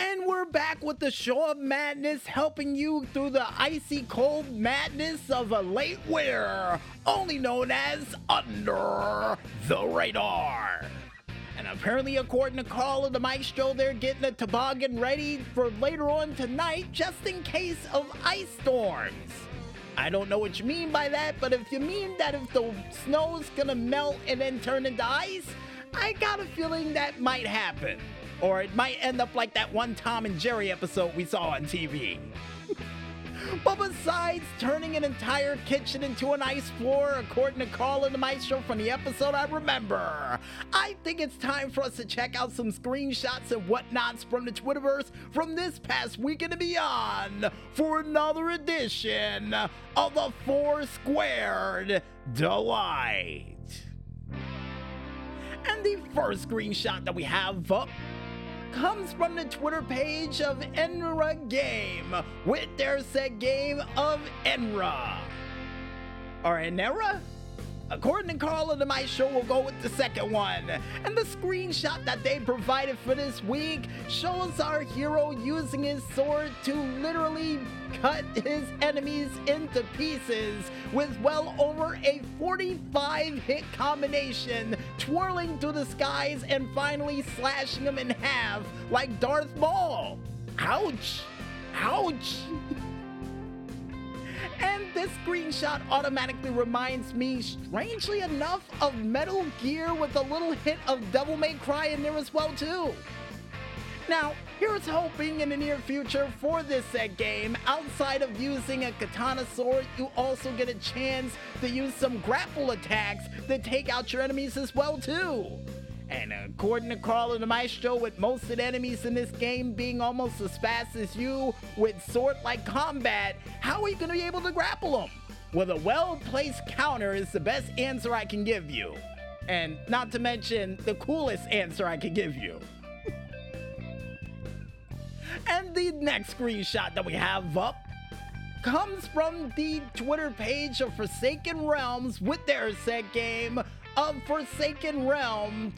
And we're back with the show of madness, helping you through the icy cold madness of a late winter, only known as Under the Radar. And apparently, according to Carl of the Maestro, they're getting a toboggan ready for later on tonight just in case of ice storms. I don't know what you mean by that, but if you mean that if the snow's gonna melt and then turn into ice, I got a feeling that might happen. Or it might end up like that one Tom and Jerry episode we saw on TV. but besides turning an entire kitchen into an ice floor, according to Carl and the Maestro from the episode I remember, I think it's time for us to check out some screenshots and whatnots from the Twitterverse from this past weekend and beyond for another edition of the Four Squared Delight. And the first screenshot that we have up comes from the Twitter page of Enra Game with their set game of Enra. Or Enera? According to Carla, and my show, we'll go with the second one. And the screenshot that they provided for this week shows our hero using his sword to literally cut his enemies into pieces with well over a 45 hit combination, twirling through the skies and finally slashing them in half like Darth Maul. Ouch! Ouch! And this screenshot automatically reminds me, strangely enough, of Metal Gear with a little hint of Devil May Cry in there as well too. Now, here's hoping in the near future for this set game, outside of using a katana sword, you also get a chance to use some grapple attacks that take out your enemies as well too. And according to Carl and the Maestro, with most of the enemies in this game being almost as fast as you with sword-like combat, how are you going to be able to grapple them? Well, a well-placed counter is the best answer I can give you. And not to mention, the coolest answer I can give you. and the next screenshot that we have up comes from the Twitter page of Forsaken Realms with their set game of Forsaken Realm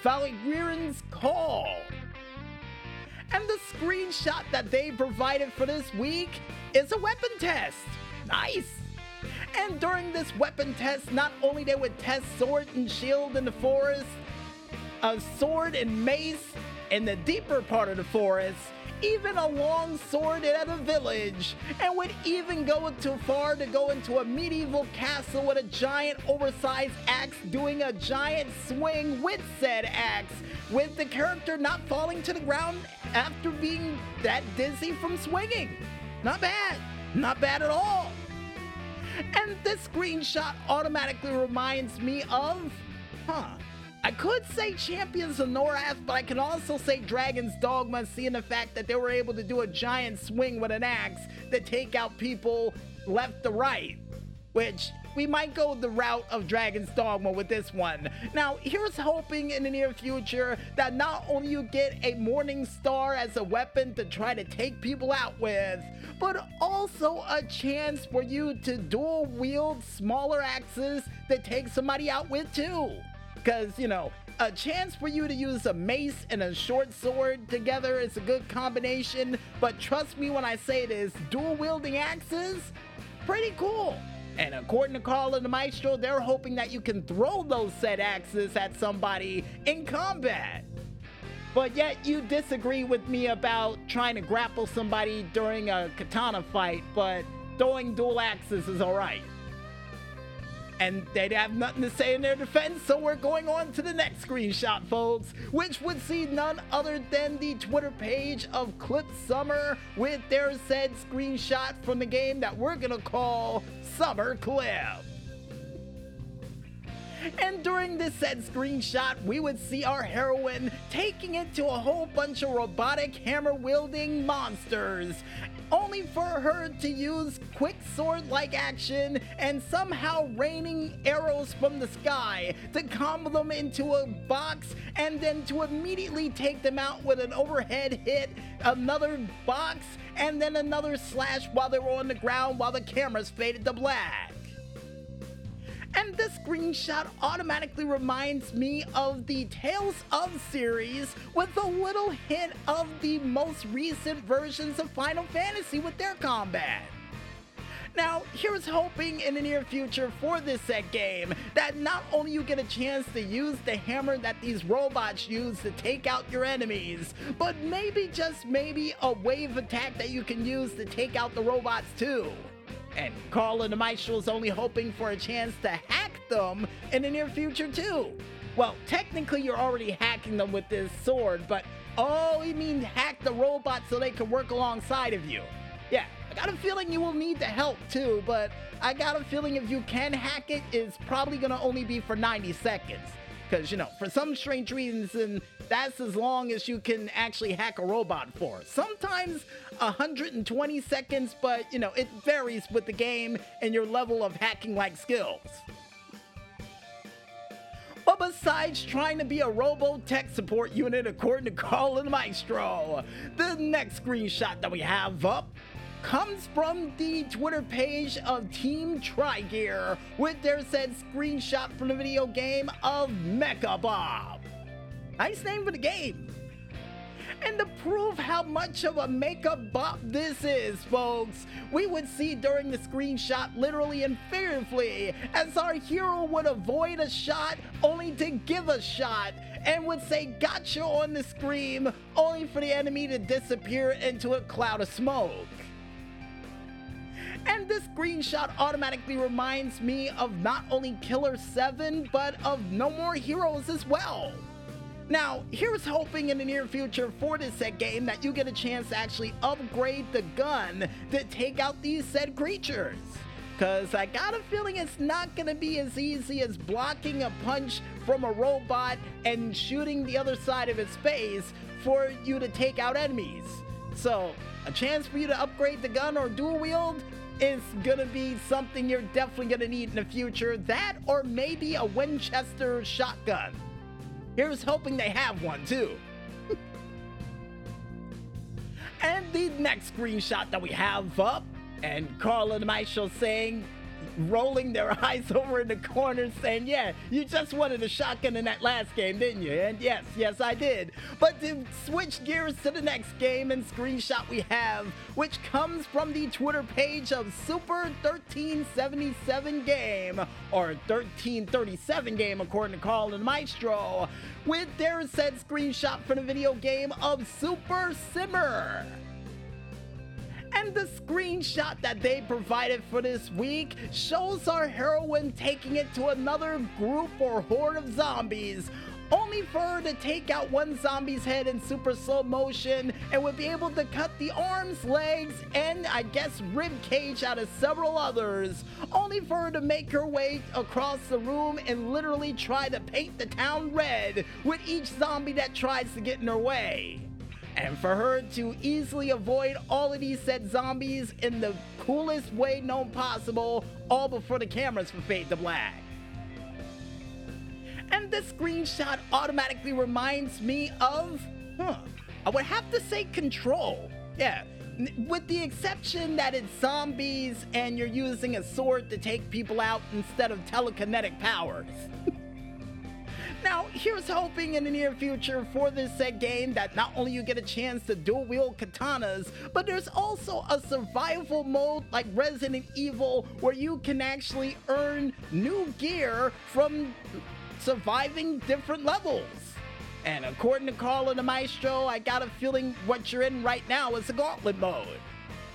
Valkyrian's Call. And the screenshot that they provided for this week is a weapon test. Nice. And during this weapon test, not only they would test sword and shield in the forest, a sword and mace in the deeper part of the forest, even a long sword at a village, and would even go too far to go into a medieval castle with a giant oversized axe doing a giant swing with said axe, with the character not falling to the ground after being that dizzy from swinging. Not bad. Not bad at all. And this screenshot automatically reminds me of, huh, I could say Champions of Norath, but I can also say Dragon's Dogma, seeing the fact that they were able to do a giant swing with an axe to take out people left to right. Which we might go the route of Dragon's Dogma with this one. Now, here's hoping in the near future that not only you get a Morning Star as a weapon to try to take people out with, but also a chance for you to dual wield smaller axes that take somebody out with too. Because, you know, a chance for you to use a mace and a short sword together is a good combination, but trust me when I say this, dual wielding axes, pretty cool. And according to Carl and the Maestro, they're hoping that you can throw those said axes at somebody in combat. But yet you disagree with me about trying to grapple somebody during a katana fight, but throwing dual axes is alright and they'd have nothing to say in their defense, so we're going on to the next screenshot, folks, which would see none other than the Twitter page of Clip Summer with their said screenshot from the game that we're gonna call Summer Clip. And during this said screenshot, we would see our heroine taking it to a whole bunch of robotic hammer wielding monsters only for her to use quick sword like action and somehow raining arrows from the sky to combo them into a box and then to immediately take them out with an overhead hit, another box, and then another slash while they were on the ground while the cameras faded to black. And this screenshot automatically reminds me of the Tales of series with a little hint of the most recent versions of Final Fantasy with their combat. Now, here's hoping in the near future for this set game that not only you get a chance to use the hammer that these robots use to take out your enemies, but maybe just maybe a wave attack that you can use to take out the robots too. And Carl and the Maestro is only hoping for a chance to hack them in the near future too. Well, technically you're already hacking them with this sword, but oh, you mean hack the robots so they can work alongside of you. Yeah, I got a feeling you will need the help too, but I got a feeling if you can hack it, it's probably gonna only be for 90 seconds. Because, you know, for some strange reason, that's as long as you can actually hack a robot for. Sometimes 120 seconds, but, you know, it varies with the game and your level of hacking like skills. But besides trying to be a robo tech support unit according to Carl and Maestro, the next screenshot that we have up comes from the Twitter page of Team Trigear with their said screenshot from the video game of Mecha Bob. Nice name for the game. And to prove how much of a makeup bop this is, folks, we would see during the screenshot literally and figuratively as our hero would avoid a shot only to give a shot and would say gotcha on the screen only for the enemy to disappear into a cloud of smoke. And this screenshot automatically reminds me of not only Killer 7, but of No More Heroes as well. Now, here's hoping in the near future for this set game that you get a chance to actually upgrade the gun to take out these said creatures. Cause I got a feeling it's not gonna be as easy as blocking a punch from a robot and shooting the other side of its face for you to take out enemies. So, a chance for you to upgrade the gun or dual wield is gonna be something you're definitely gonna need in the future. That or maybe a Winchester shotgun. Here's hoping they have one too. and the next screenshot that we have up, and Carla and saying rolling their eyes over in the corner saying, Yeah, you just wanted a shotgun in that last game, didn't you? And yes, yes, I did. But to switch gears to the next game and screenshot we have, which comes from the Twitter page of Super 1377 Game, or 1337 Game, according to Carl and Maestro, with their said screenshot from the video game of Super Simmer. And the screenshot that they provided for this week shows our heroine taking it to another group or horde of zombies, only for her to take out one zombie's head in super slow motion and would be able to cut the arms, legs, and I guess rib cage out of several others, only for her to make her way across the room and literally try to paint the town red with each zombie that tries to get in her way and for her to easily avoid all of these said zombies in the coolest way known possible, all before the cameras for fade to black. And this screenshot automatically reminds me of, huh, I would have to say control. Yeah, with the exception that it's zombies and you're using a sword to take people out instead of telekinetic powers. Now, here's hoping in the near future for this set game that not only you get a chance to dual wield katanas, but there's also a survival mode like Resident Evil where you can actually earn new gear from surviving different levels. And according to Carl and the Maestro, I got a feeling what you're in right now is a gauntlet mode.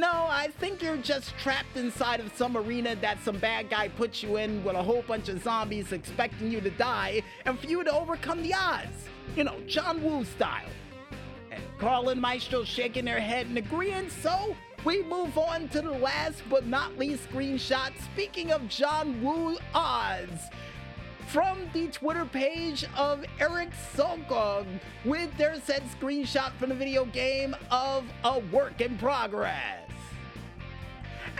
No, I think you're just trapped inside of some arena that some bad guy puts you in with a whole bunch of zombies expecting you to die and for you to overcome the odds. You know, John Woo style. And Carl and Maestro shaking their head in agreement, so we move on to the last but not least screenshot. Speaking of John Woo odds, from the Twitter page of Eric Sokog with their said screenshot from the video game of a work in progress.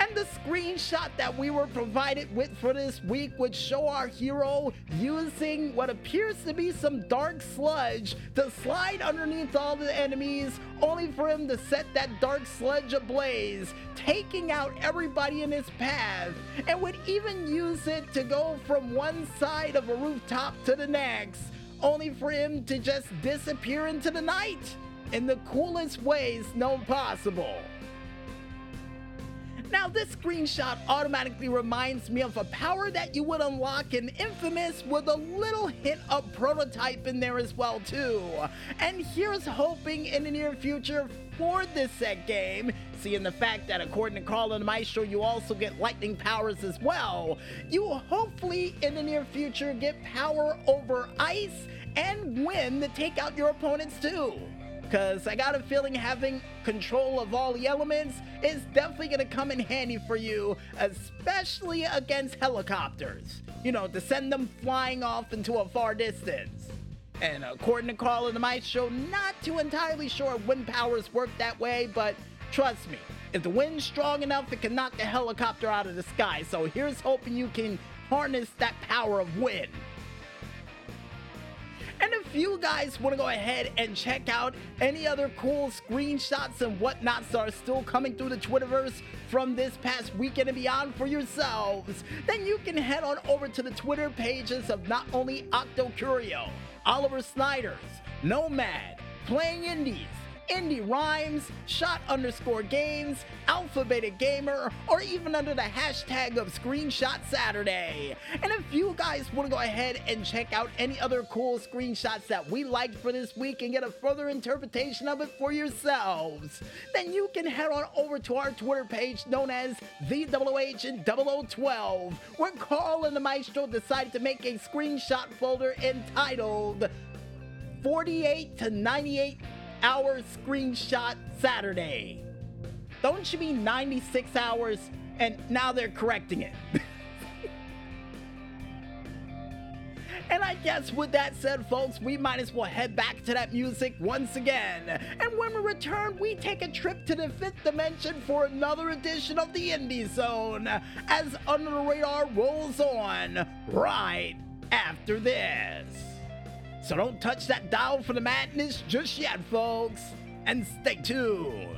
And the screenshot that we were provided with for this week would show our hero using what appears to be some dark sludge to slide underneath all the enemies, only for him to set that dark sludge ablaze, taking out everybody in his path, and would even use it to go from one side of a rooftop to the next, only for him to just disappear into the night in the coolest ways known possible. Now, this screenshot automatically reminds me of a power that you would unlock in Infamous with a little hint of prototype in there as well too. And here's hoping in the near future for this set game, seeing the fact that according to Carl and Maestro, you also get lightning powers as well. You will hopefully in the near future get power over ice and wind to take out your opponents too because I got a feeling having control of all the elements is definitely going to come in handy for you, especially against helicopters. You know, to send them flying off into a far distance. And according to Carl and the Maestro, not too entirely sure wind powers work that way, but trust me, if the wind's strong enough, it can knock the helicopter out of the sky. So here's hoping you can harness that power of wind. If you guys want to go ahead and check out any other cool screenshots and whatnots that are still coming through the Twitterverse from this past weekend and beyond for yourselves, then you can head on over to the Twitter pages of not only Octo Curio, Oliver Snyders, Nomad, Playing Indies, Indie Rhymes, Shot underscore Games, Alpha Beta Gamer, or even under the hashtag of Screenshot Saturday. And if you guys want to go ahead and check out any other cool screenshots that we liked for this week and get a further interpretation of it for yourselves, then you can head on over to our Twitter page known as the WH and 0012, where Carl and the Maestro decided to make a screenshot folder entitled 48 to 98 hour screenshot Saturday. Don't you mean 96 hours? And now they're correcting it. And I guess with that said, folks, we might as well head back to that music once again. And when we return, we take a trip to the fifth dimension for another edition of the Indie Zone as Under the Radar rolls on right after this. So don't touch that dial for the madness just yet, folks. And stay tuned.